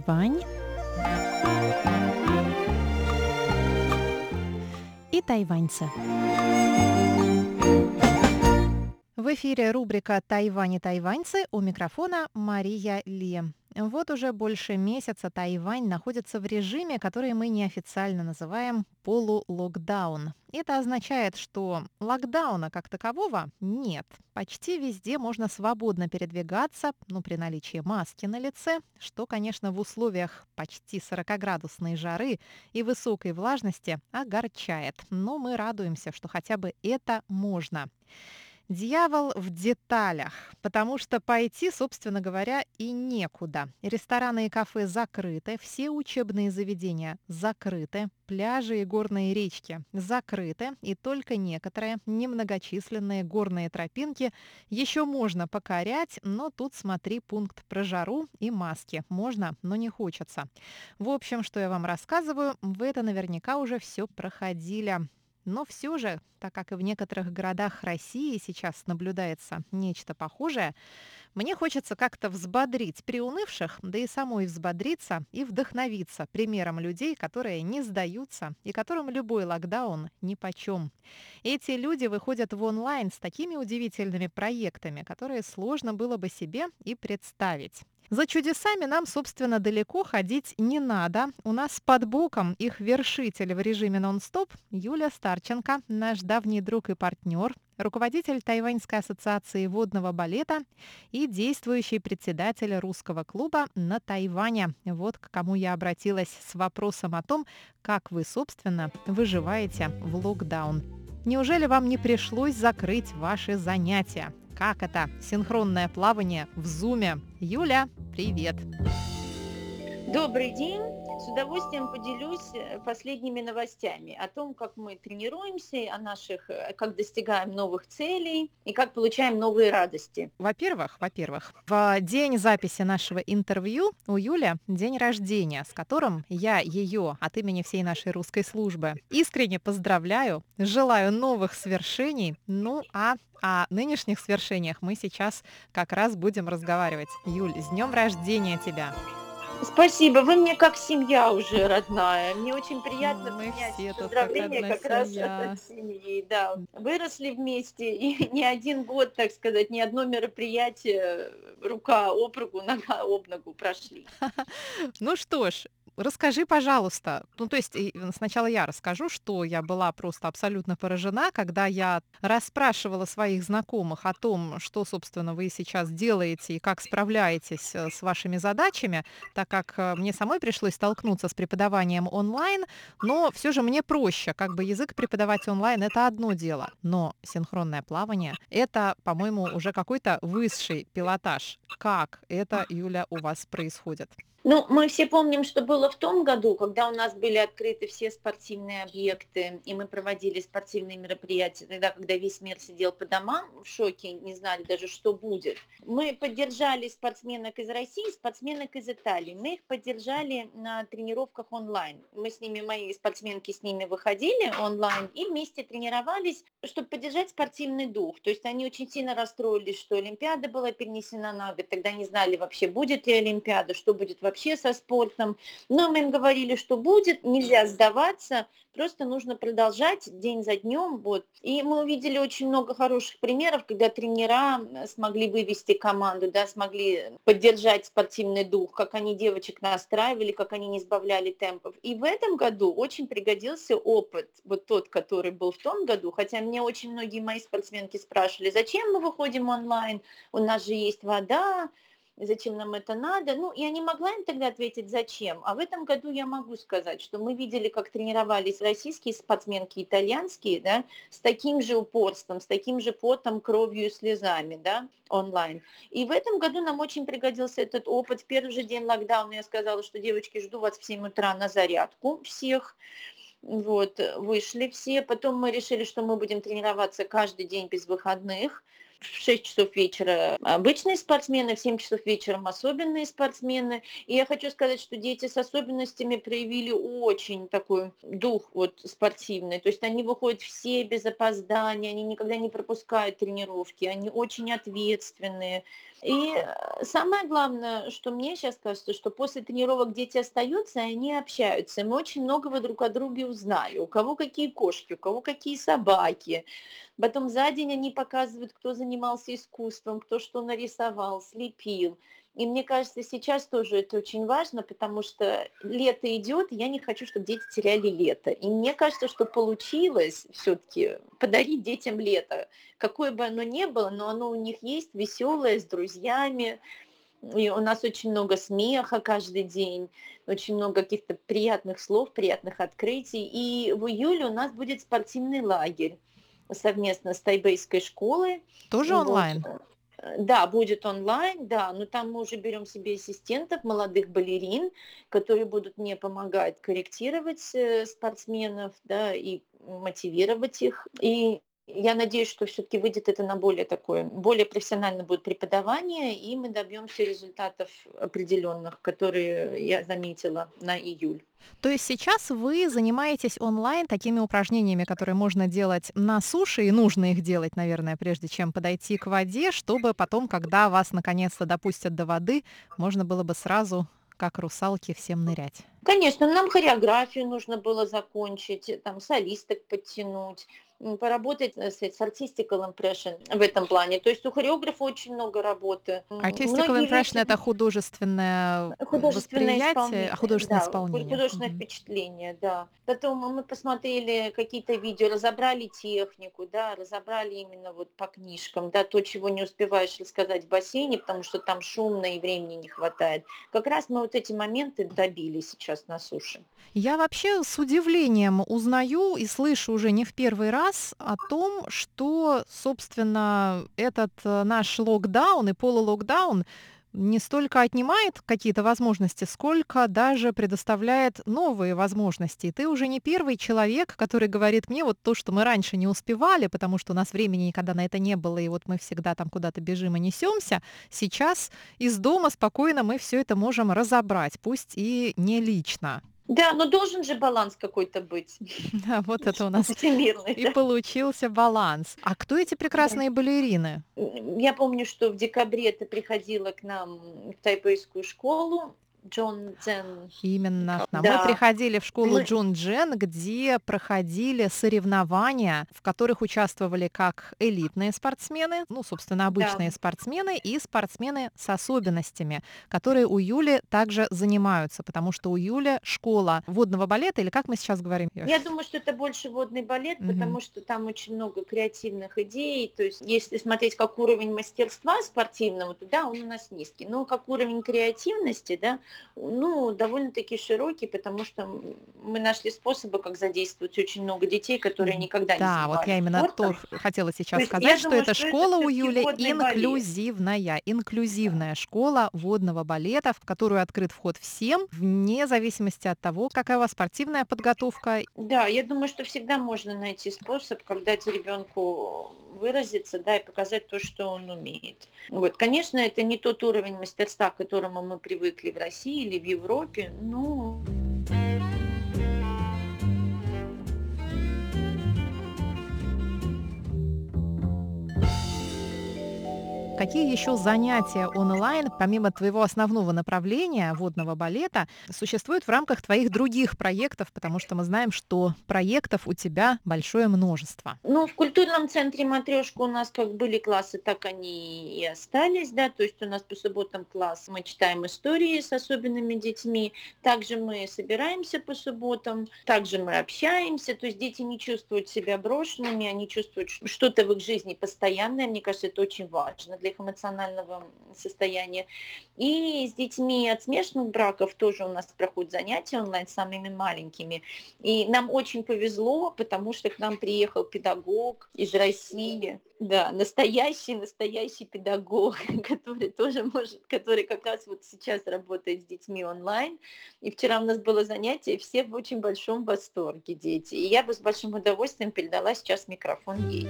Тайвань и тайваньцы. В эфире рубрика «Тайвань и тайваньцы» у микрофона Мария Ли. Вот уже больше месяца Тайвань находится в режиме, который мы неофициально называем полулокдаун. Это означает, что локдауна как такового нет. Почти везде можно свободно передвигаться, ну, при наличии маски на лице, что, конечно, в условиях почти 40-градусной жары и высокой влажности огорчает. Но мы радуемся, что хотя бы это можно. Дьявол в деталях, потому что пойти, собственно говоря, и некуда. Рестораны и кафе закрыты, все учебные заведения закрыты, пляжи и горные речки закрыты, и только некоторые немногочисленные горные тропинки еще можно покорять, но тут смотри пункт про жару и маски. Можно, но не хочется. В общем, что я вам рассказываю, вы это наверняка уже все проходили. Но все же, так как и в некоторых городах России сейчас наблюдается нечто похожее, мне хочется как-то взбодрить приунывших, да и самой взбодриться и вдохновиться примером людей, которые не сдаются и которым любой локдаун нипочем. Эти люди выходят в онлайн с такими удивительными проектами, которые сложно было бы себе и представить. За чудесами нам, собственно, далеко ходить не надо. У нас под боком их вершитель в режиме нон-стоп Юля Старченко, наш давний друг и партнер, руководитель Тайваньской ассоциации водного балета и действующий председатель русского клуба на Тайване. Вот к кому я обратилась с вопросом о том, как вы, собственно, выживаете в локдаун. Неужели вам не пришлось закрыть ваши занятия? Как это? Синхронное плавание в зуме. Юля, привет! Добрый день! С удовольствием поделюсь э, последними новостями о том, как мы тренируемся, о наших, э, как достигаем новых целей и как получаем новые радости. Во-первых, во-первых, в день записи нашего интервью у Юли день рождения, с которым я ее от имени всей нашей русской службы искренне поздравляю, желаю новых свершений, ну а о нынешних свершениях мы сейчас как раз будем разговаривать. Юль, с днем рождения тебя! Спасибо, вы мне как семья уже родная. Мне очень приятно Мы принять поздравления как как, раз от семьи. Да. Выросли вместе, и не один год, так сказать, ни одно мероприятие рука об руку, нога об ногу прошли. Ну что ж, расскажи, пожалуйста. Ну, то есть и сначала я расскажу, что я была просто абсолютно поражена, когда я расспрашивала своих знакомых о том, что, собственно, вы сейчас делаете и как справляетесь э, с вашими задачами, так как э, мне самой пришлось столкнуться с преподаванием онлайн, но все же мне проще, как бы язык преподавать онлайн это одно дело, но синхронное плавание это, по-моему, уже какой-то высший пилотаж. Как это, Юля, у вас происходит? Ну, мы все помним, что было в том году, когда у нас были открыты все спортивные объекты, и мы проводили спортивные мероприятия, тогда, когда весь мир сидел по домам в шоке, не знали даже, что будет. Мы поддержали спортсменок из России, спортсменок из Италии. Мы их поддержали на тренировках онлайн. Мы с ними, мои спортсменки с ними выходили онлайн и вместе тренировались, чтобы поддержать спортивный дух. То есть они очень сильно расстроились, что Олимпиада была перенесена на год, тогда не знали вообще, будет ли Олимпиада, что будет вообще со спортом. Но мы им говорили, что будет, нельзя сдаваться, просто нужно продолжать день за днем. Вот. И мы увидели очень много хороших примеров, когда тренера смогли вывести команду, да, смогли поддержать спортивный дух, как они девочек настраивали, как они не сбавляли темпов. И в этом году очень пригодился опыт, вот тот, который был в том году, хотя мне очень многие мои спортсменки спрашивали, зачем мы выходим онлайн, у нас же есть вода, зачем нам это надо. Ну, я не могла им тогда ответить, зачем. А в этом году я могу сказать, что мы видели, как тренировались российские спортсменки, итальянские, да, с таким же упорством, с таким же потом, кровью и слезами, да, онлайн. И в этом году нам очень пригодился этот опыт. В первый же день локдауна я сказала, что девочки, жду вас в 7 утра на зарядку всех. Вот, вышли все. Потом мы решили, что мы будем тренироваться каждый день без выходных В 6 часов вечера обычные спортсмены, в 7 часов вечером особенные спортсмены. И я хочу сказать, что дети с особенностями проявили очень такой дух вот спортивный. То есть они выходят все без опоздания, они никогда не пропускают тренировки, они очень ответственные. И самое главное, что мне сейчас кажется, что после тренировок дети остаются, и они общаются. Мы очень многого друг о друге узнали. У кого какие кошки, у кого какие собаки. Потом за день они показывают, кто занимался искусством, кто что нарисовал, слепил. И мне кажется, сейчас тоже это очень важно, потому что лето идет, я не хочу, чтобы дети теряли лето. И мне кажется, что получилось все-таки подарить детям лето. Какое бы оно ни было, но оно у них есть, веселое, с друзьями. И у нас очень много смеха каждый день, очень много каких-то приятных слов, приятных открытий. И в июле у нас будет спортивный лагерь совместно с тайбейской школой. Тоже вот. онлайн? Да, будет онлайн, да, но там мы уже берем себе ассистентов, молодых балерин, которые будут мне помогать корректировать э, спортсменов, да, и мотивировать их. И я надеюсь, что все-таки выйдет это на более такое, более профессионально будет преподавание, и мы добьемся результатов определенных, которые я заметила на июль. То есть сейчас вы занимаетесь онлайн такими упражнениями, которые можно делать на суше, и нужно их делать, наверное, прежде чем подойти к воде, чтобы потом, когда вас наконец-то допустят до воды, можно было бы сразу как русалки всем нырять. Конечно, нам хореографию нужно было закончить, там солисток подтянуть, поработать э, с artistical impression в этом плане. То есть у хореографа очень много работы. Artistical Многие impression вещи... это художественное, художественное восприятие, художественное да, исполнение. Художественное mm-hmm. впечатление, да. Потом мы посмотрели какие-то видео, разобрали технику, да, разобрали именно вот по книжкам, да, то, чего не успеваешь рассказать в бассейне, потому что там шумно и времени не хватает. Как раз мы вот эти моменты добили сейчас на суше. Я вообще с удивлением узнаю и слышу уже не в первый раз, раз о том, что, собственно, этот э, наш локдаун и полулокдаун не столько отнимает какие-то возможности, сколько даже предоставляет новые возможности. И ты уже не первый человек, который говорит мне вот то, что мы раньше не успевали, потому что у нас времени никогда на это не было, и вот мы всегда там куда-то бежим и несемся. Сейчас из дома спокойно мы все это можем разобрать, пусть и не лично. Да, но должен же баланс какой-то быть. Да, вот это у нас и да. получился баланс. А кто эти прекрасные да. балерины? Я помню, что в декабре ты приходила к нам в тайпейскую школу, Джон Джен. Именно. Да. Мы приходили в школу Мы... Джон Джен, где проходили соревнования, в которых участвовали как элитные спортсмены, ну, собственно, обычные да. спортсмены и спортсмены с особенностями, которые у Юли также занимаются, потому что у Юли школа водного балета, или как мы сейчас говорим? Я думаю, что это больше водный балет, mm-hmm. потому что там очень много креативных идей. То есть, если смотреть как уровень мастерства спортивного, то да, он у нас низкий. Но как уровень креативности, да, ну, довольно-таки широкий, потому что мы нашли способы, как задействовать очень много детей, которые никогда да, не Да, вот я именно то хотела сейчас то сказать, что думаю, эта что школа это у Юли инклюзивная, балет. инклюзивная да. школа водного балета, в которую открыт вход всем, вне зависимости от того, какая у вас спортивная подготовка. Да, я думаю, что всегда можно найти способ, когда ребенку выразиться, да, и показать то, что он умеет. Вот, конечно, это не тот уровень мастерства, к которому мы привыкли в России или в Европе, но Какие еще занятия онлайн, помимо твоего основного направления водного балета, существуют в рамках твоих других проектов, потому что мы знаем, что проектов у тебя большое множество. Ну, в культурном центре «Матрешка» у нас как были классы, так они и остались, да, то есть у нас по субботам класс, мы читаем истории с особенными детьми, также мы собираемся по субботам, также мы общаемся, то есть дети не чувствуют себя брошенными, они чувствуют что-то в их жизни постоянное, мне кажется, это очень важно для их эмоционального состояния. И с детьми от смешанных браков тоже у нас проходят занятия онлайн с самыми маленькими. И нам очень повезло, потому что к нам приехал педагог из России, да, настоящий, настоящий педагог, который тоже может, который как раз вот сейчас работает с детьми онлайн. И вчера у нас было занятие, все в очень большом восторге дети. И я бы с большим удовольствием передала сейчас микрофон ей.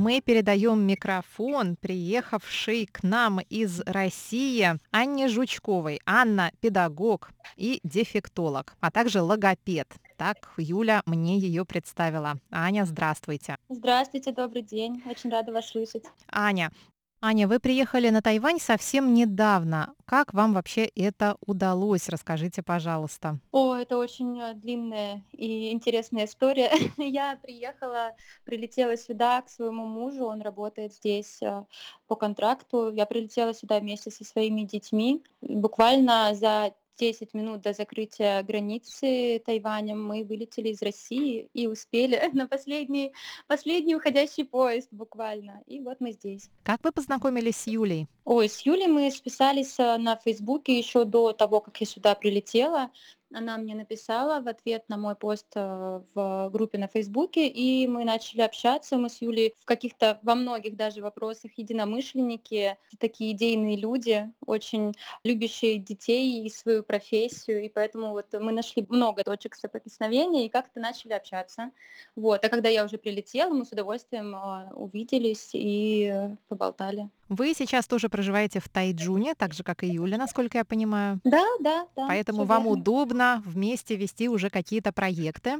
Мы передаем микрофон, приехавшей к нам из России Анне Жучковой. Анна– педагог и дефектолог, а также логопед. Так Юля мне ее представила. Аня, здравствуйте. Здравствуйте, добрый день. Очень рада вас слышать. Аня, Аня, вы приехали на Тайвань совсем недавно. Как вам вообще это удалось? Расскажите, пожалуйста. О, это очень э, длинная и интересная история. Я приехала, прилетела сюда к своему мужу, он работает здесь э, по контракту. Я прилетела сюда вместе со своими детьми. Буквально за 10 минут до закрытия границы Тайванем мы вылетели из России и успели на последний, последний уходящий поезд буквально. И вот мы здесь. Как вы познакомились с Юлей? Ой, с Юлей мы списались э, на Фейсбуке еще до того, как я сюда прилетела. Она мне написала в ответ на мой пост э, в группе на Фейсбуке, и мы начали общаться. Мы с Юлей в каких-то, во многих даже вопросах единомышленники, такие идейные люди, очень любящие детей и свою профессию, и поэтому вот мы нашли много точек соприкосновения и как-то начали общаться. Вот. А когда я уже прилетела, мы с удовольствием э, увиделись и поболтали. Вы сейчас тоже проживаете в Тайджуне, так же, как и Юля, насколько я понимаю. Да, да, да. Поэтому вам верно. удобно вместе вести уже какие-то проекты.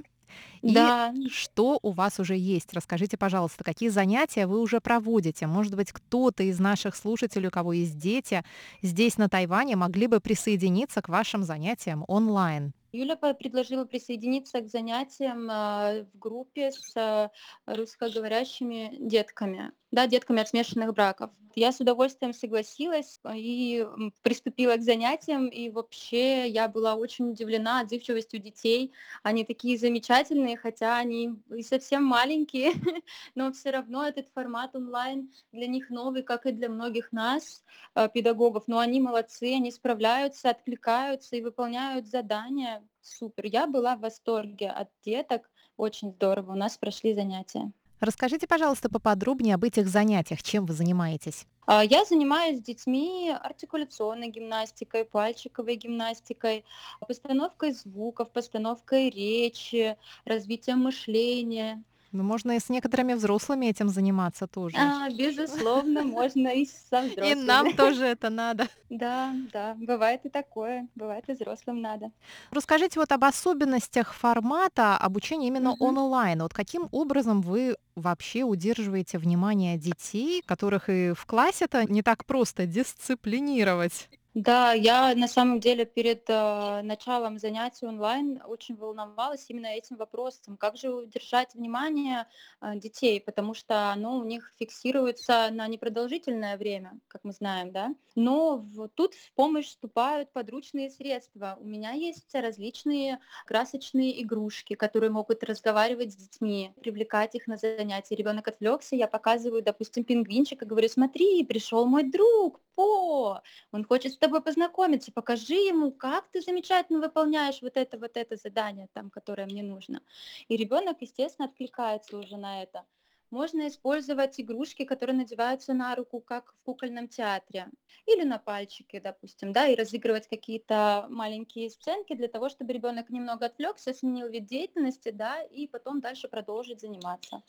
И да. что у вас уже есть? Расскажите, пожалуйста, какие занятия вы уже проводите? Может быть, кто-то из наших слушателей, у кого есть дети, здесь на Тайване могли бы присоединиться к вашим занятиям онлайн? Юля предложила присоединиться к занятиям а, в группе с а, русскоговорящими детками, да, детками от смешанных браков. Я с удовольствием согласилась и приступила к занятиям, и вообще я была очень удивлена отзывчивостью детей. Они такие замечательные, хотя они и совсем маленькие, но все равно этот формат онлайн для них новый, как и для многих нас, а, педагогов. Но они молодцы, они справляются, откликаются и выполняют задания Супер. Я была в восторге от деток. Очень здорово. У нас прошли занятия. Расскажите, пожалуйста, поподробнее об этих занятиях. Чем вы занимаетесь? А, я занимаюсь с детьми артикуляционной гимнастикой, пальчиковой гимнастикой, постановкой звуков, постановкой речи, развитием мышления. Ну, можно и с некоторыми взрослыми этим заниматься тоже. А, безусловно, можно и со взрослыми. И нам тоже это надо. Да, да, бывает и такое, бывает и взрослым надо. Расскажите вот об особенностях формата обучения именно угу. онлайн. Вот каким образом вы вообще удерживаете внимание детей, которых и в классе-то не так просто дисциплинировать? Да, я на самом деле перед э, началом занятий онлайн очень волновалась именно этим вопросом, как же удержать внимание э, детей, потому что оно у них фиксируется на непродолжительное время, как мы знаем, да. Но в, тут в помощь вступают подручные средства. У меня есть различные красочные игрушки, которые могут разговаривать с детьми, привлекать их на занятия. Ребенок отвлекся, я показываю, допустим, пингвинчика, говорю, смотри, пришел мой друг, По, он хочет тобой познакомиться, покажи ему, как ты замечательно выполняешь вот это, вот это задание, там, которое мне нужно. И ребенок, естественно, откликается уже на это. Можно использовать игрушки, которые надеваются на руку, как в кукольном театре, или на пальчики, допустим, да, и разыгрывать какие-то маленькие сценки для того, чтобы ребенок немного отвлекся, сменил вид деятельности, да, и потом дальше продолжить заниматься.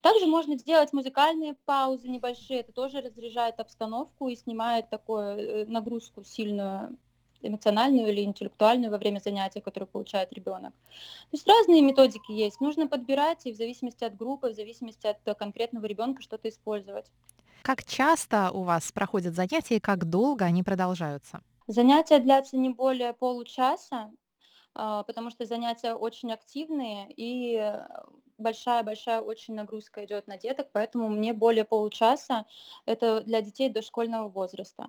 Также можно сделать музыкальные паузы небольшие, это тоже разряжает обстановку и снимает такую э, нагрузку сильную эмоциональную или интеллектуальную во время занятия, которую получает ребенок. То есть разные методики есть. Нужно подбирать и в зависимости от группы, в зависимости от конкретного ребенка что-то использовать. Как часто у вас проходят занятия и как долго они продолжаются? Занятия длятся не более получаса, а, потому что занятия очень активные и большая-большая очень нагрузка идет на деток, поэтому мне более получаса это для детей дошкольного возраста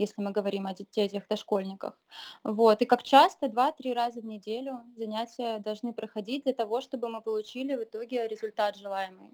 если мы говорим о детях дошкольниках. Вот. И как часто, два-три раза в неделю занятия должны проходить для того, чтобы мы получили в итоге результат желаемый.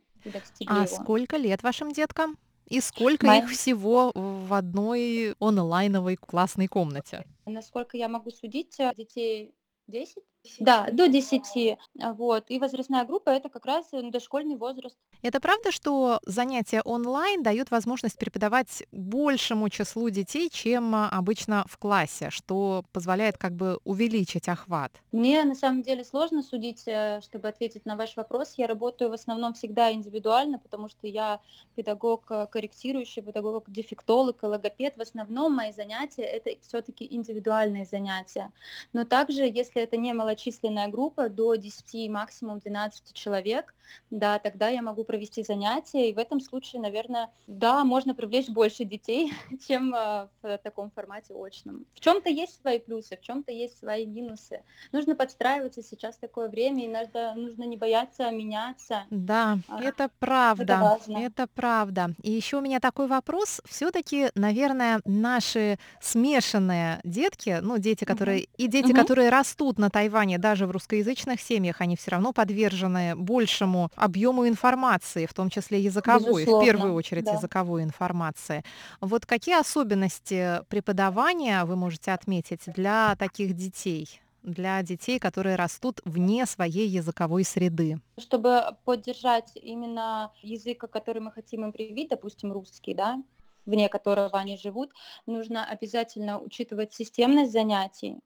А его. сколько лет вашим деткам? И сколько Моя... их всего в одной онлайновой классной комнате? Насколько я могу судить, детей 10 Да, до 10. А, вот. И возрастная группа- это как раз э, дошкольный возраст. Это правда, что занятия онлайн дают возможность преподавать большему числу детей, чем а, обычно в классе, что позволяет как бы увеличить охват? Мне на самом деле сложно судить, э, чтобы ответить на ваш вопрос. Я работаю в основном всегда индивидуально, потому что я педагог э, корректирующий, педагог дефектолог и логопед. В основном мои занятия это все-таки индивидуальные занятия. Но также, если это не малочисленная группа, до 10, максимум 12 человек, да, тогда я могу провести занятия, и в этом случае, наверное, да, можно привлечь больше детей, чем э, в таком формате очном. В чем-то есть свои плюсы, в чем-то есть свои минусы. Нужно подстраиваться, сейчас такое время, и надо, нужно не бояться меняться. Да, А, это правда, Это важно. это правда. И еще у меня такой вопрос. Все-таки, наверное, наши смешанные детки, ну, дети, которые, и дети, Мгм. которые растут на Тайване, даже в русскоязычных семьях, они все равно подвержены большему объему информации, в том числе языковой, в первую Безусловно, очередь да. языковой информации. Вот какие особенности преподавания вы можете отметить для таких детей? для детей, которые растут вне своей языковой среды. Чтобы поддержать именно язык, который мы хотим им привить, допустим, русский, да, вне которого они живут, нужно обязательно учитывать системность занятий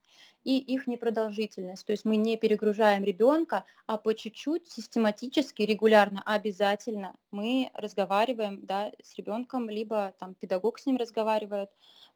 и их непродолжительность. То есть мы не перегружаем ребенка, а по чуть-чуть, систематически, регулярно, обязательно мы разговариваем да, с ребенком, либо там педагог с ним разговаривает,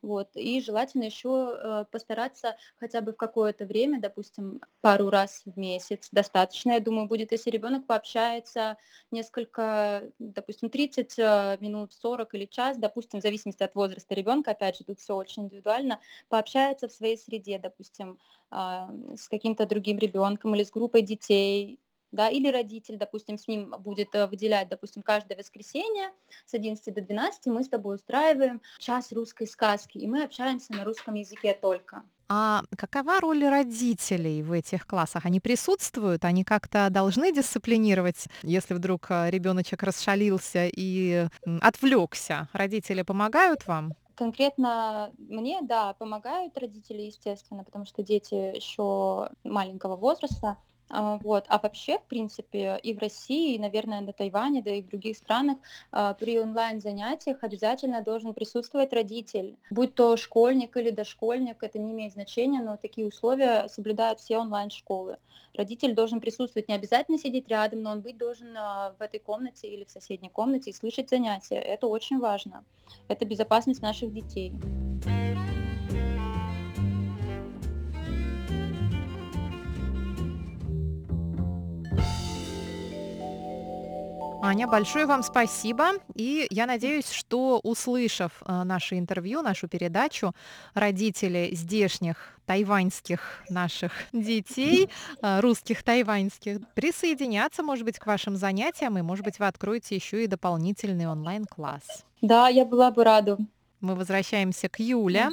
вот. И желательно еще э, постараться хотя бы в какое-то время, допустим, пару раз в месяц, достаточно, я думаю, будет, если ребенок пообщается несколько, допустим, 30 э, минут, 40 или час, допустим, в зависимости от возраста ребенка, опять же, тут все очень индивидуально, пообщается в своей среде, допустим, а, с каким-то другим ребенком или с группой детей, да, или родитель, допустим, с ним будет э, выделять, допустим, каждое воскресенье с 11 до 12 мы с тобой устраиваем час русской сказки, и мы общаемся на русском языке только. А какова роль родителей в этих классах? Они присутствуют? Они как-то должны дисциплинировать, если вдруг э, ребеночек расшалился и отвлекся? Родители помогают вам? Конкретно мне, да, помогают родители, естественно, потому что дети еще маленького возраста. А, вот. А вообще, в принципе, и в России, и, наверное, на Тайване, да и в других странах а, при онлайн-занятиях обязательно должен присутствовать родитель. Будь то школьник или дошкольник, это не имеет значения, но такие условия соблюдают все онлайн-школы. Родитель должен присутствовать, не обязательно сидеть рядом, но он быть должен а, в этой комнате или в соседней комнате и слышать занятия. Это очень важно. Это безопасность наших детей. Аня, большое вам спасибо. И я надеюсь, что, услышав э, наше интервью, нашу передачу, родители здешних тайваньских наших детей, э, русских тайваньских, присоединятся, может быть, к вашим занятиям, и, может быть, вы откроете еще и дополнительный онлайн-класс. Да, я была бы рада. Мы возвращаемся к Юле.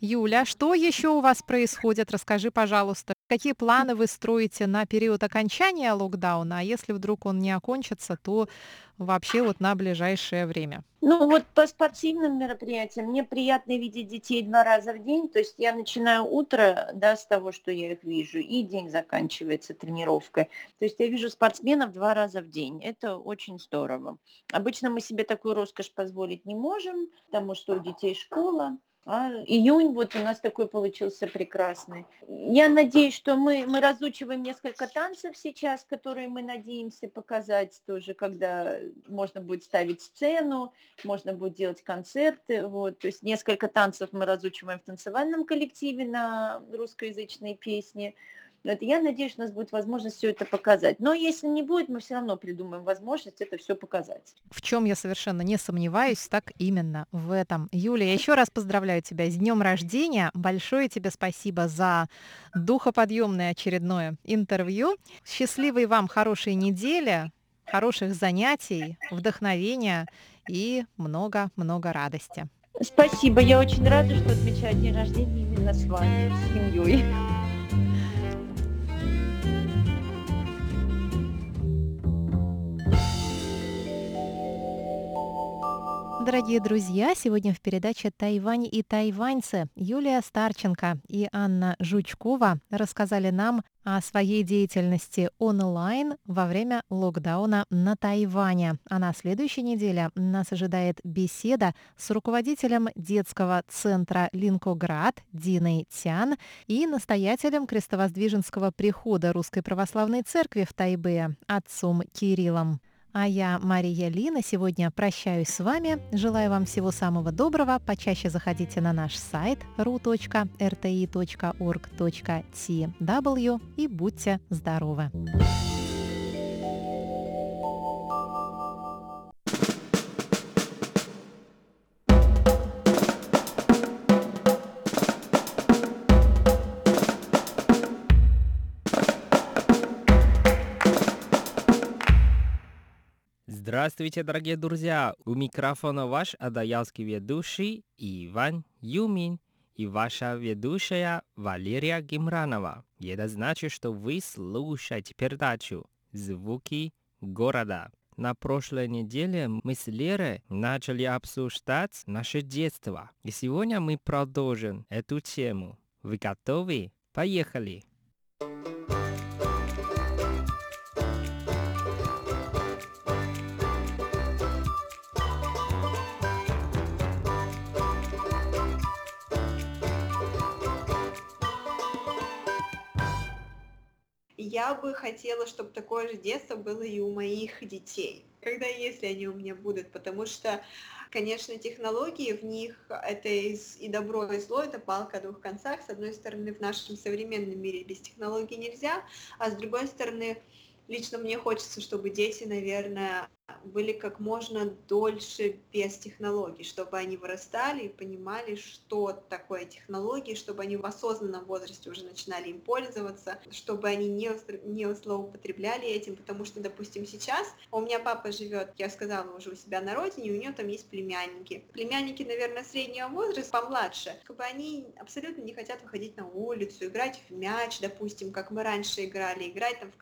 Юля, что еще у вас происходит? Расскажи, пожалуйста, какие планы вы строите на период окончания локдауна, а если вдруг он не окончится, то вообще вот на ближайшее время? Ну вот по спортивным мероприятиям мне приятно видеть детей два раза в день, то есть я начинаю утро да, с того, что я их вижу, и день заканчивается тренировкой. То есть я вижу спортсменов два раза в день, это очень здорово. Обычно мы себе такую роскошь позволить не можем, потому что у детей школа, а июнь вот у нас такой получился прекрасный. Я надеюсь, что мы, мы разучиваем несколько танцев сейчас, которые мы надеемся показать тоже, когда можно будет ставить сцену, можно будет делать концерты. Вот. То есть несколько танцев мы разучиваем в танцевальном коллективе на русскоязычные песни. Вот я надеюсь, у нас будет возможность все это показать. Но если не будет, мы все равно придумаем возможность это все показать. В чем я совершенно не сомневаюсь, так именно в этом. Юлия, еще раз поздравляю тебя с днем рождения. Большое тебе спасибо за духоподъемное очередное интервью. Счастливой вам хорошей недели, хороших занятий, вдохновения и много-много радости. Спасибо, я очень рада, что отмечаю день рождения именно с вами, с семьей. Дорогие друзья, сегодня в передаче «Тайвань и тайваньцы» Юлия Старченко и Анна Жучкова рассказали нам о своей деятельности онлайн во время локдауна на Тайване. А на следующей неделе нас ожидает беседа с руководителем детского центра Линкоград Диной Тян и настоятелем крестовоздвиженского прихода Русской Православной Церкви в Тайбе отцом Кириллом. А я, Мария Лина, сегодня прощаюсь с вами. Желаю вам всего самого доброго. Почаще заходите на наш сайт ru.rti.org.tw и будьте здоровы! Здравствуйте, дорогие друзья! У микрофона ваш адаялский ведущий Иван Юмин и ваша ведущая Валерия Гимранова. И это значит, что вы слушаете передачу «Звуки города». На прошлой неделе мы с Лерой начали обсуждать наше детство. И сегодня мы продолжим эту тему. Вы готовы? Поехали! Я бы хотела, чтобы такое же детство было и у моих детей, когда если они у меня будут, потому что, конечно, технологии в них это и добро, и зло, это палка о двух концах. С одной стороны, в нашем современном мире без технологий нельзя, а с другой стороны, лично мне хочется, чтобы дети, наверное, были как можно дольше без технологий, чтобы они вырастали и понимали, что такое технологии, чтобы они в осознанном возрасте уже начинали им пользоваться, чтобы они не, не злоупотребляли этим, потому что, допустим, сейчас у меня папа живет, я сказала уже у себя на родине, у него там есть племянники. Племянники, наверное, среднего возраста, помладше, как бы они абсолютно не хотят выходить на улицу, играть в мяч, допустим, как мы раньше играли, играть там в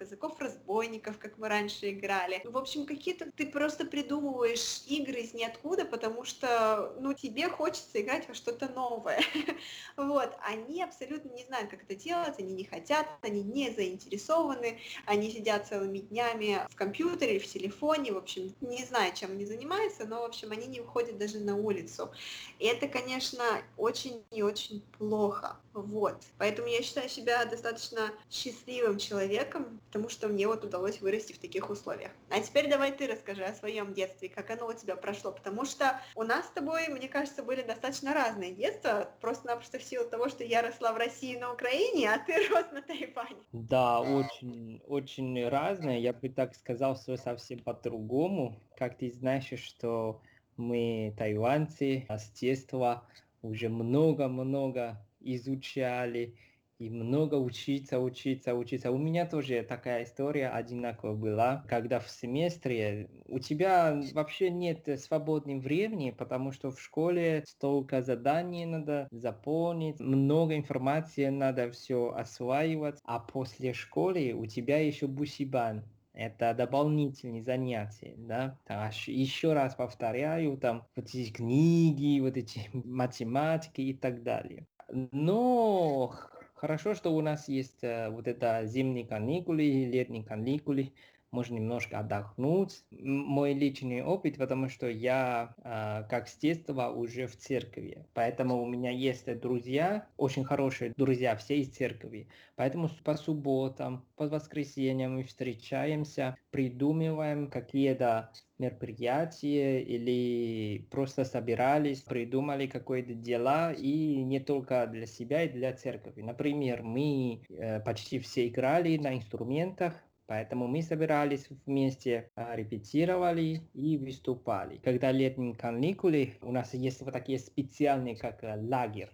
казаков-разбойников, как мы раньше играли. В общем, какие-то ты просто придумываешь игры из ниоткуда, потому что, ну, тебе хочется играть во что-то новое. вот, они абсолютно не знают, как это делать, они не хотят, они не заинтересованы, они сидят целыми днями в компьютере, в телефоне, в общем, не знаю, чем они занимаются, но, в общем, они не выходят даже на улицу. И это, конечно, очень и очень плохо. Вот. Поэтому я считаю себя достаточно счастливым человеком, потому что мне вот удалось вырасти в таких условиях. А теперь давай ты расскажи о своем детстве, как оно у тебя прошло, потому что у нас с тобой, мне кажется, были достаточно разные детства, просто-напросто в силу того, что я росла в России на Украине, а ты рос на Тайване. Да, очень, очень разные. Я бы так сказал, все совсем по-другому. Как ты знаешь, что мы тайванцы с детства уже много-много изучали, и много учиться, учиться, учиться. У меня тоже такая история одинаковая была, когда в семестре у тебя вообще нет свободного времени, потому что в школе столько заданий надо заполнить, много информации надо все осваивать, а после школы у тебя еще бусибан. Это дополнительные занятия, да. Еще раз повторяю, там вот эти книги, вот эти математики и так далее. Но хорошо, что у нас есть э, вот это зимние каникулы, летние каникулы, можно немножко отдохнуть. Мой личный опыт, потому что я э, как с детства уже в церкви, поэтому у меня есть друзья, очень хорошие друзья, все из церкви. Поэтому по субботам, по воскресеньям мы встречаемся, придумываем какие-то мероприятия или просто собирались, придумали какое-то дела и не только для себя и для церкви. Например, мы э, почти все играли на инструментах, Поэтому мы собирались вместе, а, репетировали и выступали. Когда летние каникулы, у нас есть вот такие специальные, как э, лагерь.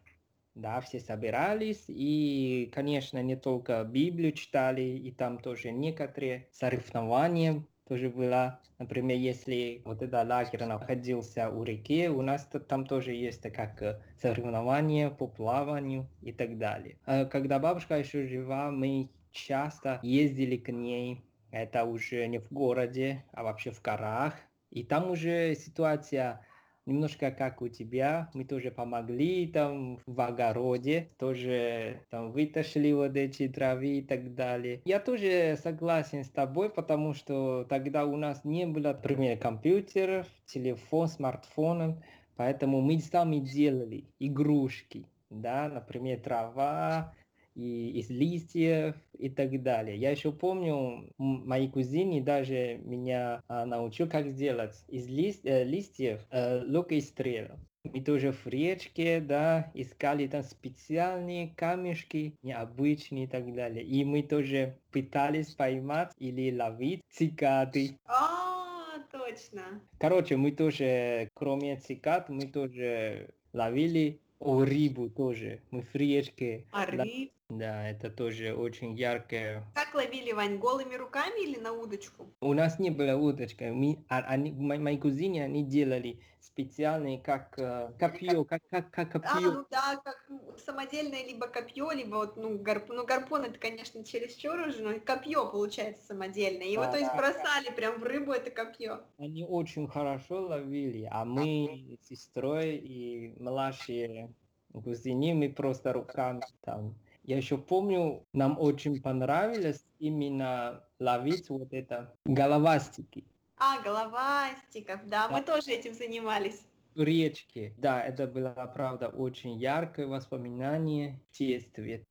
Да, все собирались, и, конечно, не только Библию читали, и там тоже некоторые соревнования тоже было. Например, если вот этот лагерь находился у реки, у нас там тоже есть как э, соревнования по плаванию и так далее. А когда бабушка еще жива, мы часто ездили к ней. Это уже не в городе, а вообще в горах. И там уже ситуация немножко как у тебя, мы тоже помогли там в огороде, тоже там вытащили вот эти травы и так далее. Я тоже согласен с тобой, потому что тогда у нас не было, например, компьютеров, телефон, смартфонов, поэтому мы сами делали игрушки, да, например, трава, и из листьев и так далее. Я еще помню, мои кузины даже меня а, научил, как сделать из лист, э, листьев э, лук и стрел. Мы тоже в речке, да, искали там специальные камешки, необычные и так далее. И мы тоже пытались поймать или ловить цикады. А, точно. Короче, мы тоже, кроме цикад, мы тоже ловили о, рыбу тоже. Мы в речке. А рыб? Да, это тоже очень яркое. Как ловили, Вань, голыми руками или на удочку? У нас не было удочка. Мы, а, они, мои, мои кузины, они делали специальные, как э, копье, как, как, как А, копье. ну да, как самодельное либо копье, либо вот, ну, гарп... ну гарпун это, конечно, чересчур уже, но копье получается самодельное. Его, Да, то есть, да. бросали прям в рыбу это копье. Они очень хорошо ловили, а мы с сестрой и младшие кузины, мы просто руками там. Я еще помню, нам очень понравилось именно ловить вот это головастики. А, головастиков, да, мы тоже этим занимались. в речке. Да, это было, правда, очень яркое воспоминание в детстве.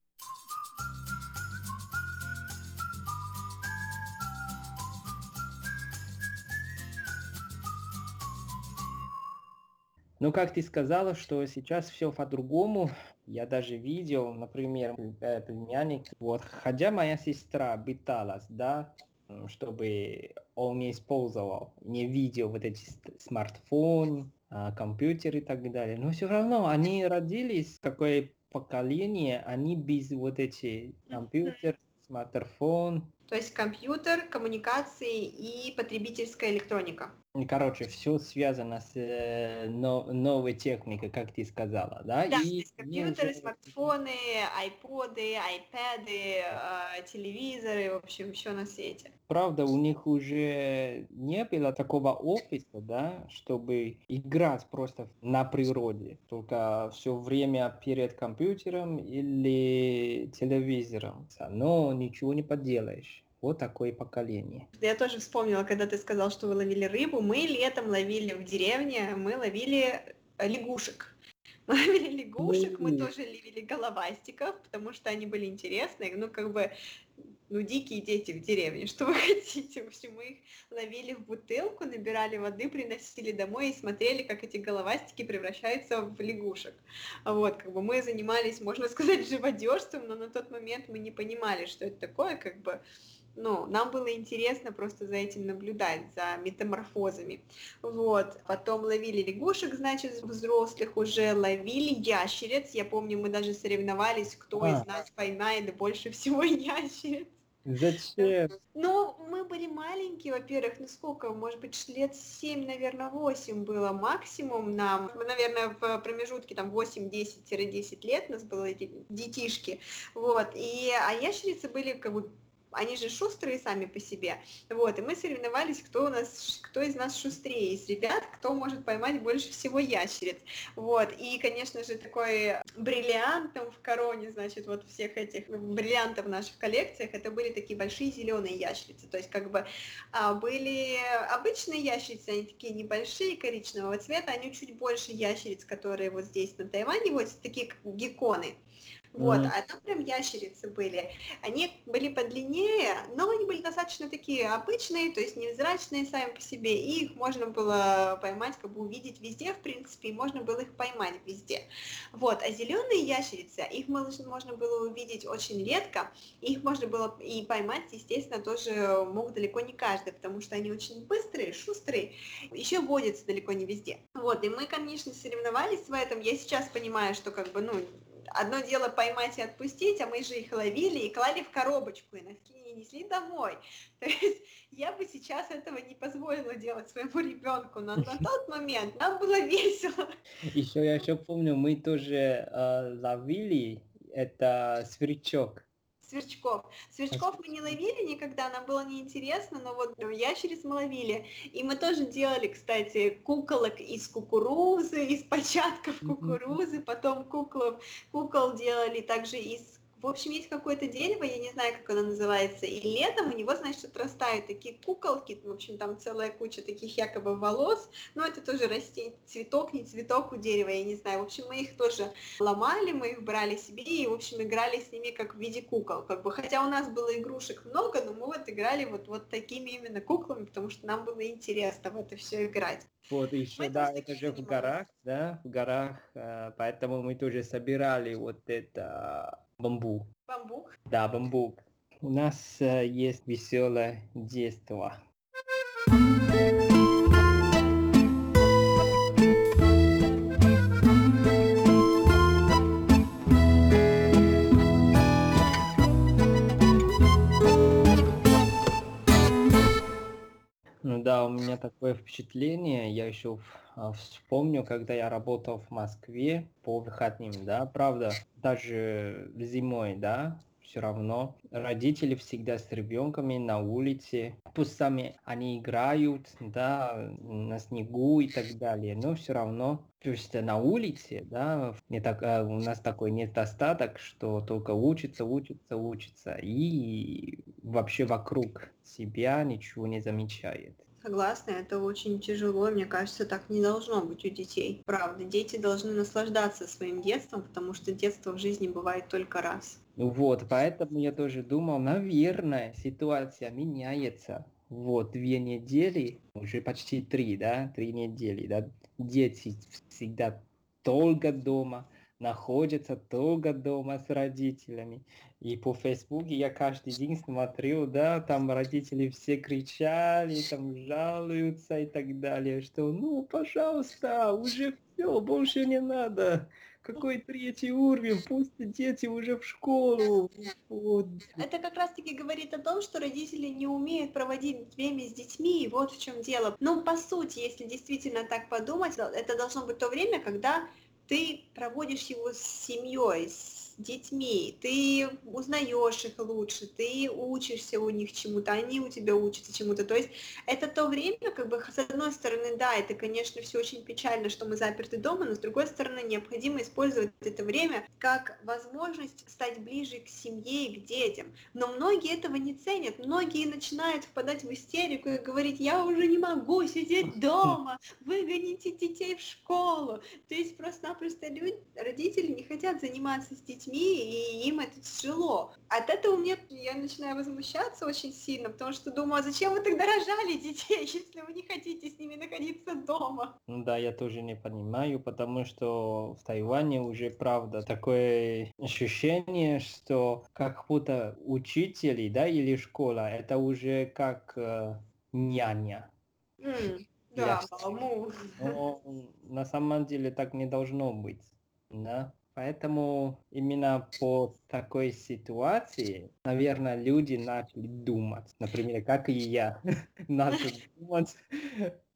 Ну, как ты сказала, что сейчас все по-другому, я даже видел, например, племянник, вот, хотя моя сестра пыталась, да, чтобы он не использовал, не видел вот эти смартфон, а, компьютер и так далее, но все равно они родились, какое поколение, они без вот эти компьютер, смартфон, То есть компьютер, коммуникации и потребительская электроника. Короче, все связано с э, но- новой техникой, как ты сказала, да? Да, И компьютеры, уже- смартфоны, айподы, айпэды, э, телевизоры, в общем, все на свете. Правда, у них уже не было такого опыта, да, чтобы играть просто на природе, только все время перед компьютером или телевизором. Но ничего не поделаешь. Вот такое поколение. Я тоже вспомнила, когда ты сказал, что вы ловили рыбу. Мы летом ловили в деревне, мы ловили э, лягушек. Мы ловили лягушек, мы тоже ловили головастиков, потому что они были интересные. Ну, как бы, ну, дикие дети в деревне, что вы хотите? В общем, мы их ловили в бутылку, набирали воды, приносили домой и смотрели, как эти головастики превращаются в лягушек. Вот, как бы мы занимались, можно сказать, живодерством, но на тот момент мы не понимали, что это такое, как бы, ну, нам было интересно просто за этим наблюдать, за метаморфозами. Вот. Потом ловили лягушек, значит, взрослых уже, ловили ящериц. Я помню, мы даже соревновались, кто А. из нас поймает больше всего ящериц. Зачем? Ну, мы были маленькие, во-первых, ну сколько, может быть, лет 7, наверное, 8 было максимум нам. Мы, наверное, в промежутке там 8-10-10 лет у нас было эти детишки. Вот, и, а ящерицы были как бы они же шустрые сами по себе. Вот, и мы соревновались, кто у нас, кто из нас шустрее из ребят, кто может поймать больше всего ящериц. Вот, и, конечно же, такой бриллиантом в короне, значит, вот всех этих бриллиантов в наших коллекциях, это были такие большие зеленые ящерицы. То есть, как бы, а, были обычные ящерицы, они такие небольшие, коричневого цвета, они чуть больше ящериц, которые вот здесь на Тайване водятся, такие как гекконы. Вот, а там прям ящерицы были. Они были подлиннее, но они были достаточно такие обычные, то есть невзрачные сами по себе, и их можно было поймать, как бы увидеть везде, в принципе, и можно было их поймать везде. Вот, а зеленые ящерицы, их можно было увидеть очень редко, их можно было и поймать, естественно, тоже мог далеко не каждый, потому что они очень быстрые, шустрые, еще водятся далеко не везде. Вот, и мы, конечно, соревновались в этом. Я сейчас понимаю, что как бы, ну, одно дело поймать и отпустить, а мы же их ловили и клали в коробочку и носки несли домой. То есть я бы сейчас этого не позволила делать своему ребенку, но на тот момент нам было весело. Еще я еще помню, мы тоже э, ловили это сверчок. Сверчков. Сверчков мы не ловили никогда, нам было неинтересно, но вот ящериц мы ловили. И мы тоже делали, кстати, куколок из кукурузы, из початков кукурузы, потом куклов, кукол делали также из в общем, есть какое-то дерево, я не знаю, как оно называется, и летом у него, значит, отрастают такие куколки, в общем, там целая куча таких якобы волос, но это тоже растение, цветок, не цветок у дерева, я не знаю. В общем, мы их тоже ломали, мы их брали себе и, в общем, играли с ними как в виде кукол. Как бы, хотя у нас было игрушек много, но мы вот играли вот, вот такими именно куклами, потому что нам было интересно в это все играть. Вот еще, мы да, это же в горах, да, в горах, э, поэтому мы тоже собирали вот это Бамбук. Бамбук? Да, бамбук. У нас э, есть веселое детство. Ну да, у меня такое впечатление, я еще а, вспомню, когда я работал в Москве по выходным, да, правда, даже зимой, да, все равно. Родители всегда с ребенками на улице, пусть сами они играют, да, на снегу и так далее, но все равно, то есть на улице, да, не так, а, у нас такой недостаток, что только учится, учится, учится, и вообще вокруг себя ничего не замечает. Согласна, это очень тяжело, мне кажется, так не должно быть у детей. Правда, дети должны наслаждаться своим детством, потому что детство в жизни бывает только раз. Вот, поэтому я тоже думал, наверное, ситуация меняется. Вот, две недели, уже почти три, да, три недели, да, дети всегда долго дома, находятся долго дома с родителями. И по Фейсбуке я каждый день смотрел, да, там родители все кричали, там жалуются и так далее, что ну, пожалуйста, уже все, больше не надо. Какой третий уровень, пусть дети уже в школу. Вот. Это как раз таки говорит о том, что родители не умеют проводить время с детьми, и вот в чем дело. Ну, по сути, если действительно так подумать, это должно быть то время, когда ты проводишь его с семьей, с детьми, ты узнаешь их лучше, ты учишься у них чему-то, они у тебя учатся чему-то. То есть это то время, как бы, с одной стороны, да, это, конечно, все очень печально, что мы заперты дома, но с другой стороны, необходимо использовать это время как возможность стать ближе к семье и к детям. Но многие этого не ценят, многие начинают впадать в истерику и говорить, я уже не могу сидеть дома, выгоните детей в школу. То есть просто-напросто люди, родители не хотят заниматься с детьми, детьми, и им это тяжело. От этого мне я начинаю возмущаться очень сильно, потому что думаю, а зачем вы тогда рожали детей, если вы не хотите с ними находиться дома? Ну да, я тоже не понимаю, потому что в Тайване уже, правда, такое ощущение, что как будто учители, да, или школа, это уже как э, няня. Mm, да, Но на самом деле так не должно быть, да? Поэтому именно по такой ситуации, наверное, люди начали думать, например, как и я, начал думать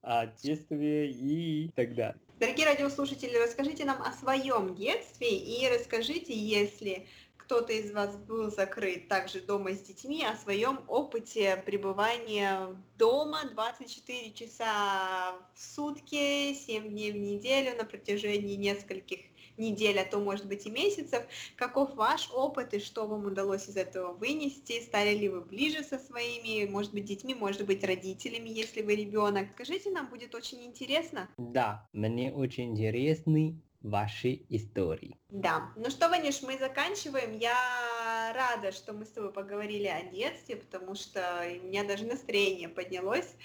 о детстве и так далее. Дорогие радиослушатели, расскажите нам о своем детстве и расскажите, если кто-то из вас был закрыт также дома с детьми, о своем опыте пребывания дома 24 часа в сутки, 7 дней в неделю на протяжении нескольких недель, а то, может быть, и месяцев. Каков ваш опыт и что вам удалось из этого вынести? Стали ли вы ближе со своими, может быть, детьми, может быть, родителями, если вы ребенок? Скажите, нам будет очень интересно. Да, мне очень интересный ваши истории. Да. Ну что, Ванюш, мы заканчиваем. Я рада, что мы с тобой поговорили о детстве, потому что у меня даже настроение поднялось.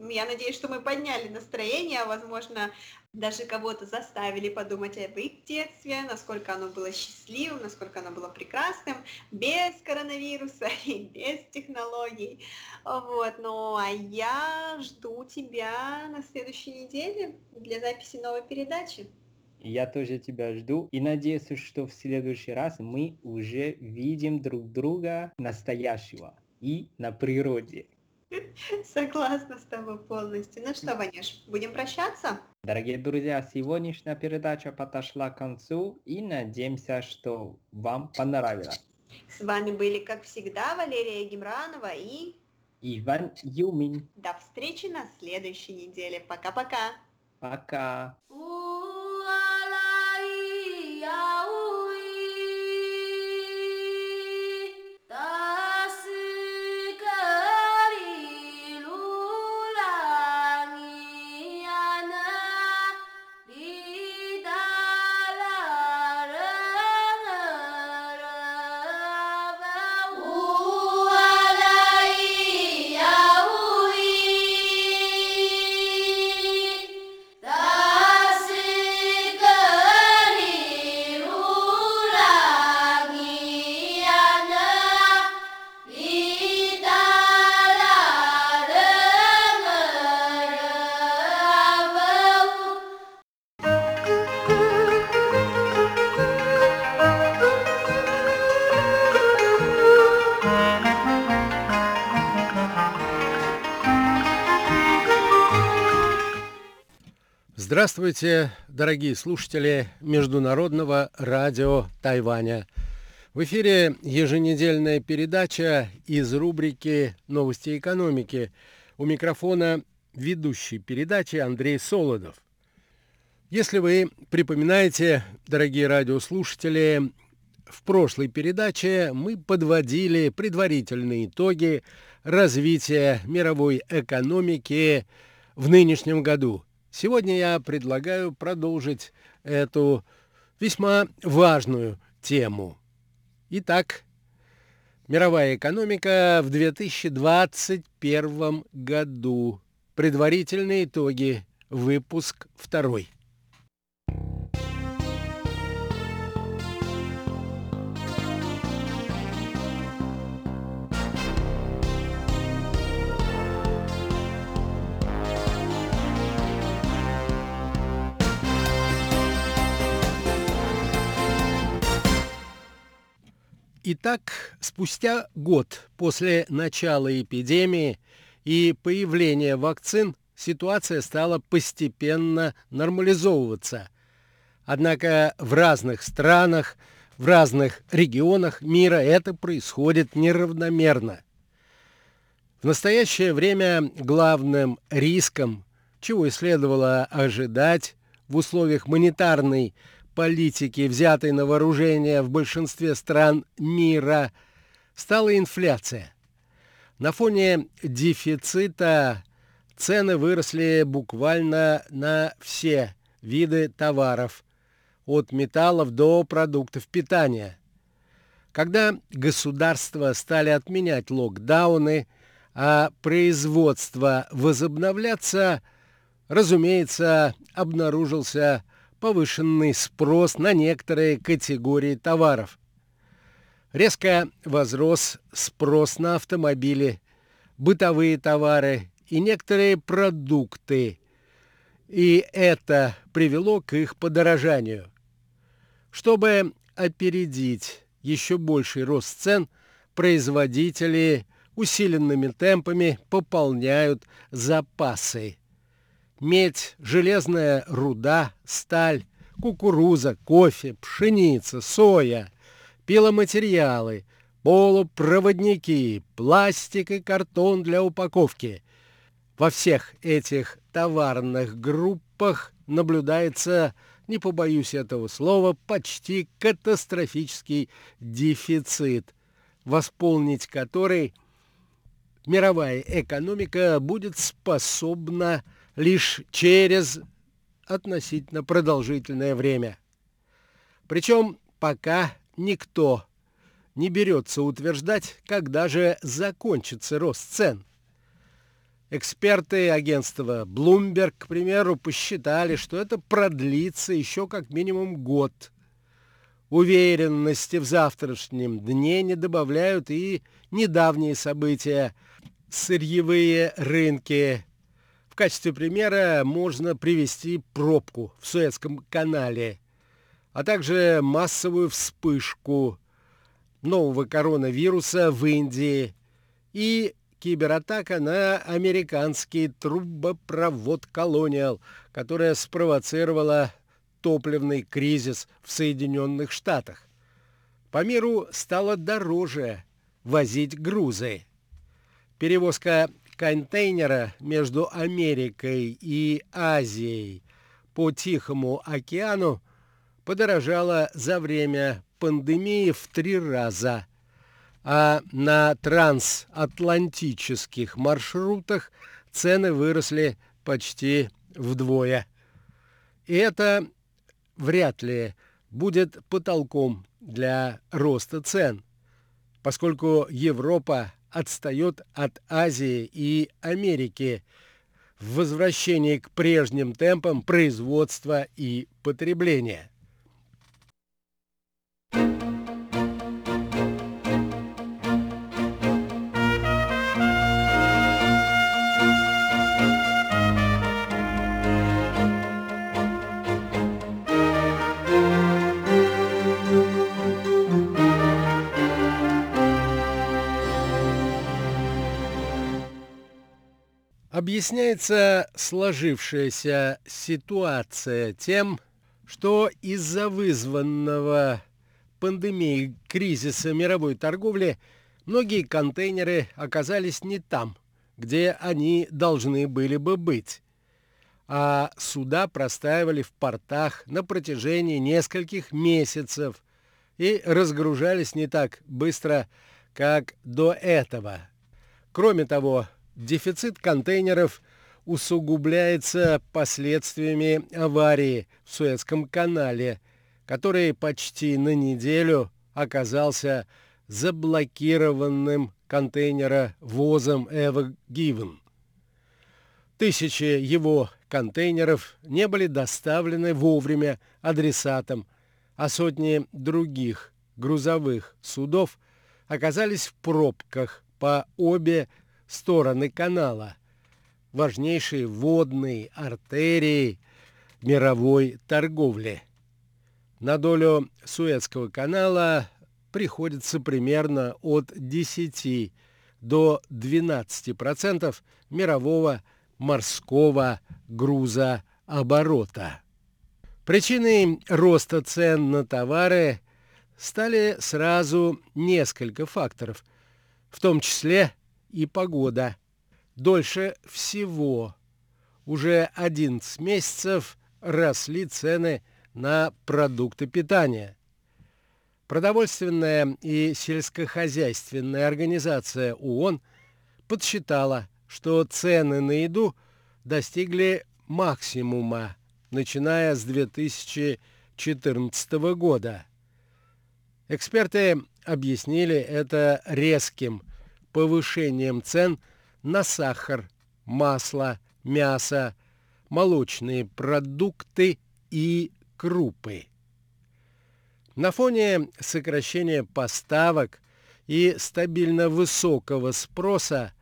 Я надеюсь, что мы подняли настроение, а, возможно, даже кого-то заставили подумать об их детстве, насколько оно было счастливым, насколько оно было прекрасным, без коронавируса и без технологий. Вот, ну а я жду тебя на следующей неделе для записи новой передачи. Я тоже тебя жду и надеюсь, что в следующий раз мы уже видим друг друга настоящего и на природе. Согласна с тобой полностью. Ну что, Ванюш, будем прощаться? Дорогие друзья, сегодняшняя передача подошла к концу и надеемся, что вам понравилось. С вами были, как всегда, Валерия Гемранова и... Иван Юмин. До встречи на следующей неделе. Пока-пока. Пока. Здравствуйте, дорогие слушатели Международного радио Тайваня. В эфире еженедельная передача из рубрики «Новости экономики». У микрофона ведущий передачи Андрей Солодов. Если вы припоминаете, дорогие радиослушатели, в прошлой передаче мы подводили предварительные итоги развития мировой экономики в нынешнем году – Сегодня я предлагаю продолжить эту весьма важную тему. Итак, мировая экономика в 2021 году. Предварительные итоги. Выпуск второй. Итак, спустя год после начала эпидемии и появления вакцин ситуация стала постепенно нормализовываться. Однако в разных странах, в разных регионах мира это происходит неравномерно. В настоящее время главным риском, чего и следовало ожидать в условиях монетарной политики, взятой на вооружение в большинстве стран мира, стала инфляция. На фоне дефицита цены выросли буквально на все виды товаров, от металлов до продуктов питания. Когда государства стали отменять локдауны, а производство возобновляться, разумеется, обнаружился повышенный спрос на некоторые категории товаров. Резко возрос спрос на автомобили, бытовые товары и некоторые продукты, и это привело к их подорожанию. Чтобы опередить еще больший рост цен, производители усиленными темпами пополняют запасы медь, железная руда, сталь, кукуруза, кофе, пшеница, соя, пиломатериалы, полупроводники, пластик и картон для упаковки. Во всех этих товарных группах наблюдается, не побоюсь этого слова, почти катастрофический дефицит, восполнить который мировая экономика будет способна лишь через относительно продолжительное время. Причем пока никто не берется утверждать, когда же закончится рост цен. Эксперты агентства Bloomberg, к примеру, посчитали, что это продлится еще как минимум год. Уверенности в завтрашнем дне не добавляют и недавние события. Сырьевые рынки в качестве примера можно привести пробку в Суэцком канале, а также массовую вспышку нового коронавируса в Индии и кибератака на американский трубопровод «Колониал», которая спровоцировала топливный кризис в Соединенных Штатах. По миру стало дороже возить грузы. Перевозка контейнера между Америкой и Азией по Тихому океану подорожала за время пандемии в три раза, а на трансатлантических маршрутах цены выросли почти вдвое. И это вряд ли будет потолком для роста цен, поскольку Европа отстает от Азии и Америки в возвращении к прежним темпам производства и потребления. Объясняется сложившаяся ситуация тем, что из-за вызванного пандемией кризиса мировой торговли многие контейнеры оказались не там, где они должны были бы быть, а суда простаивали в портах на протяжении нескольких месяцев и разгружались не так быстро, как до этого. Кроме того, Дефицит контейнеров усугубляется последствиями аварии в Суэцком канале, который почти на неделю оказался заблокированным контейнеровозом Эва Гивен. Тысячи его контейнеров не были доставлены вовремя адресатам, а сотни других грузовых судов оказались в пробках по обе стороны канала, важнейшие водные артерии мировой торговли. На долю Суэцкого канала приходится примерно от 10 до 12% мирового морского грузооборота. Причиной роста цен на товары стали сразу несколько факторов, в том числе и погода. Дольше всего. Уже 11 месяцев росли цены на продукты питания. Продовольственная и сельскохозяйственная организация ООН подсчитала, что цены на еду достигли максимума, начиная с 2014 года. Эксперты объяснили это резким повышением цен на сахар, масло, мясо, молочные продукты и крупы. На фоне сокращения поставок и стабильно высокого спроса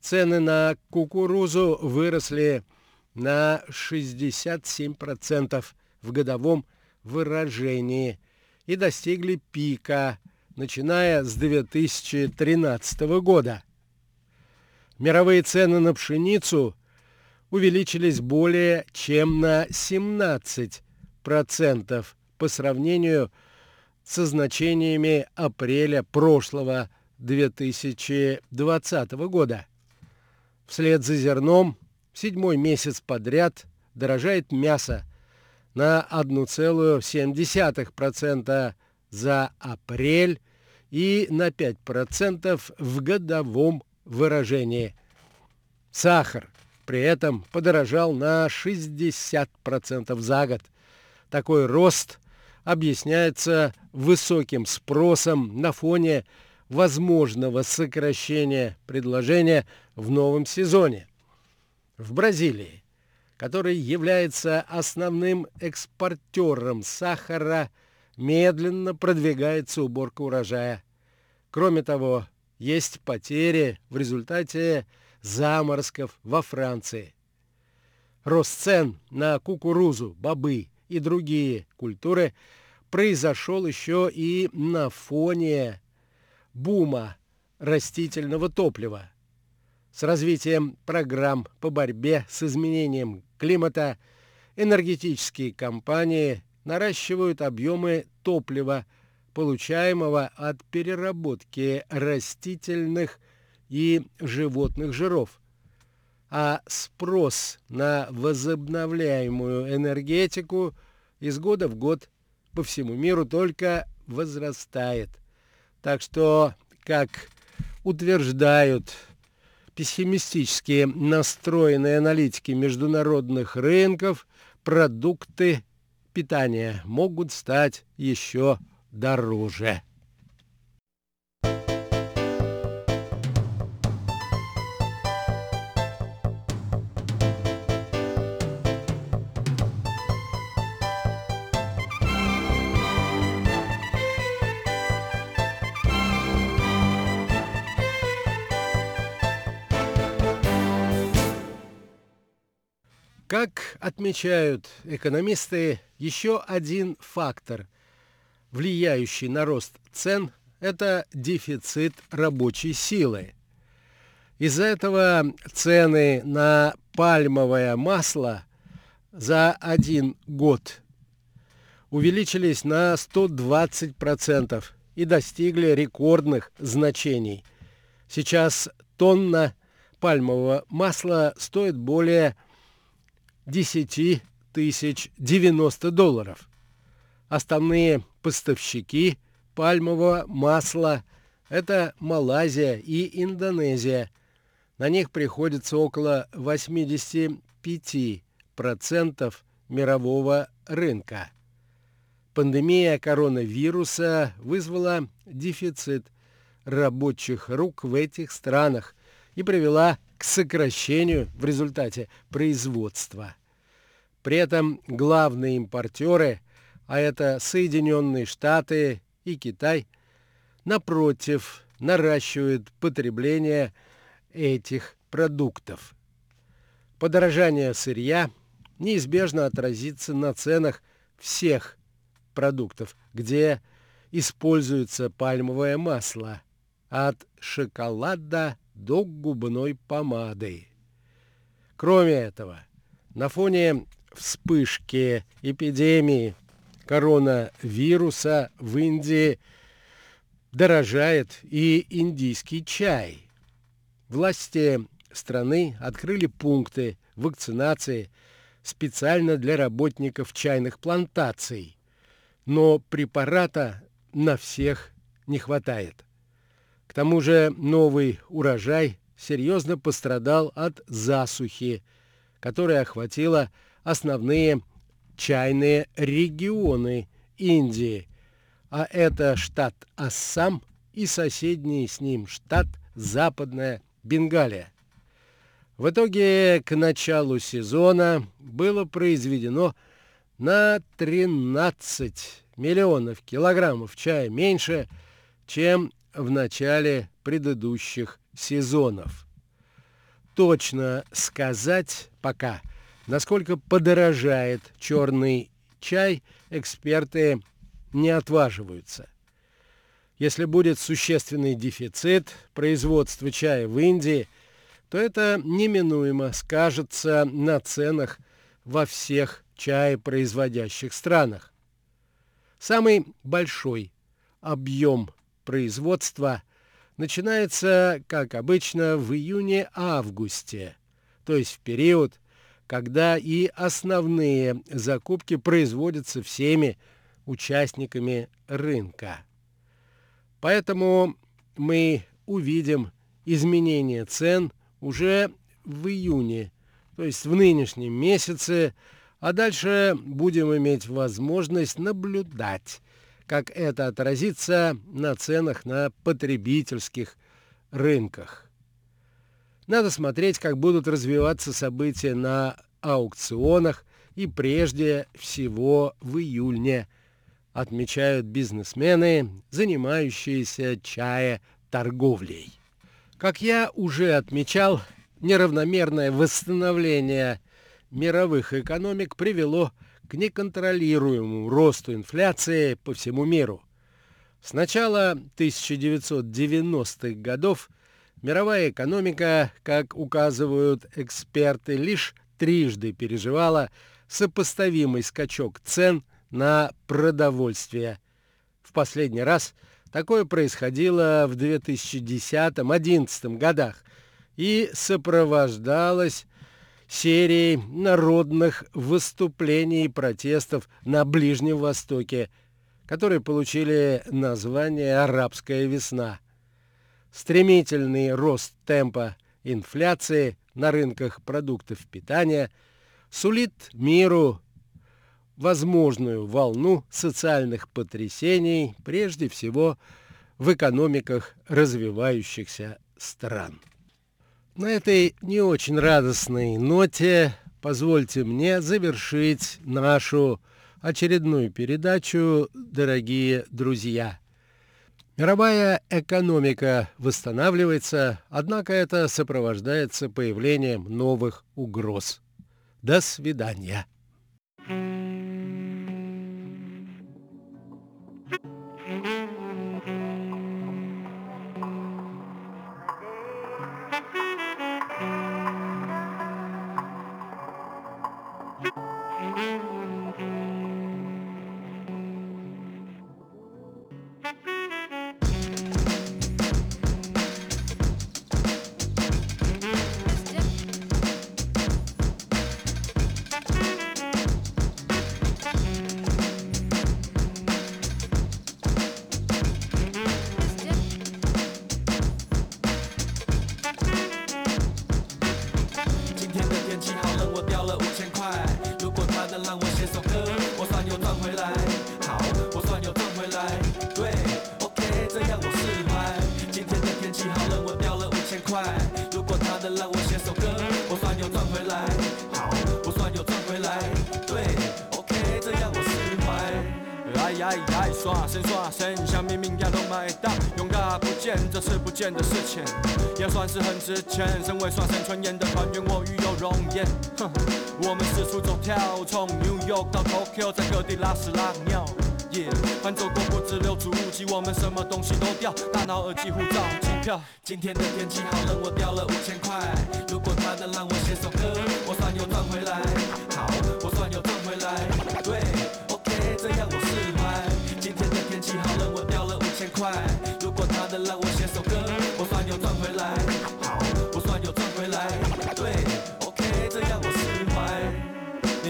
цены на кукурузу выросли на 67% в годовом выражении и достигли пика начиная с 2013 года. Мировые цены на пшеницу увеличились более чем на 17% по сравнению со значениями апреля прошлого 2020 года. Вслед за зерном седьмой месяц подряд дорожает мясо на 1,7% за апрель и на 5% в годовом выражении. Сахар при этом подорожал на 60% за год. Такой рост объясняется высоким спросом на фоне возможного сокращения предложения в новом сезоне. В Бразилии, который является основным экспортером сахара – медленно продвигается уборка урожая. Кроме того, есть потери в результате заморозков во Франции. Рост цен на кукурузу, бобы и другие культуры произошел еще и на фоне бума растительного топлива. С развитием программ по борьбе с изменением климата энергетические компании наращивают объемы топлива, получаемого от переработки растительных и животных жиров. А спрос на возобновляемую энергетику из года в год по всему миру только возрастает. Так что, как утверждают пессимистически настроенные аналитики международных рынков, продукты питания могут стать еще дороже. Отмечают экономисты, еще один фактор, влияющий на рост цен, это дефицит рабочей силы. Из-за этого цены на пальмовое масло за один год увеличились на 120% и достигли рекордных значений. Сейчас тонна пальмового масла стоит более 10 тысяч 90 долларов. Основные поставщики пальмового масла – это Малайзия и Индонезия. На них приходится около 85% мирового рынка. Пандемия коронавируса вызвала дефицит рабочих рук в этих странах и привела к сокращению в результате производства. При этом главные импортеры, а это Соединенные Штаты и Китай, напротив, наращивают потребление этих продуктов. Подорожание сырья неизбежно отразится на ценах всех продуктов, где используется пальмовое масло, от шоколада до губной помады. Кроме этого, на фоне вспышки эпидемии коронавируса в Индии дорожает и индийский чай. Власти страны открыли пункты вакцинации специально для работников чайных плантаций, но препарата на всех не хватает. К тому же новый урожай серьезно пострадал от засухи, которая охватила основные чайные регионы Индии, а это штат Ассам и соседний с ним штат Западная Бенгалия. В итоге к началу сезона было произведено на 13 миллионов килограммов чая меньше, чем в начале предыдущих сезонов. Точно сказать пока, насколько подорожает черный чай, эксперты не отваживаются. Если будет существенный дефицит производства чая в Индии, то это неминуемо скажется на ценах во всех чаепроизводящих странах. Самый большой объем производства начинается, как обычно, в июне-августе, то есть в период, когда и основные закупки производятся всеми участниками рынка. Поэтому мы увидим изменение цен уже в июне, то есть в нынешнем месяце, а дальше будем иметь возможность наблюдать как это отразится на ценах на потребительских рынках. Надо смотреть, как будут развиваться события на аукционах и прежде всего в июне, отмечают бизнесмены, занимающиеся чая торговлей. Как я уже отмечал, неравномерное восстановление мировых экономик привело к к неконтролируемому росту инфляции по всему миру. С начала 1990-х годов мировая экономика, как указывают эксперты, лишь трижды переживала сопоставимый скачок цен на продовольствие. В последний раз такое происходило в 2010-2011 годах и сопровождалось серией народных выступлений и протестов на Ближнем Востоке, которые получили название «Арабская весна». Стремительный рост темпа инфляции на рынках продуктов питания сулит миру возможную волну социальных потрясений, прежде всего в экономиках развивающихся стран. На этой не очень радостной ноте позвольте мне завершить нашу очередную передачу, дорогие друзья. Мировая экономика восстанавливается, однако это сопровождается появлением новых угроз. До свидания. 的事情也算是很值钱。身为双生传言的团员，我欲有容颜。哼，我们四处走跳，从 New York 到 Tokyo，在各地拉屎拉尿。耶，翻走过不止六除五级，我们什么东西都掉，大脑、耳机、护照、机票。今天的天气好冷，我掉了五千块。如果他能让我写首歌，我算又赚回来。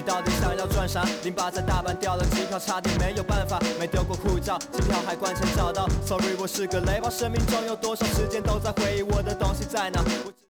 到底想要赚啥？零八在大阪掉了机票，差点没有办法。没丢过护照，机票海关前找到。Sorry，我是个雷包，生命中有多少时间都在回忆我的东西在哪？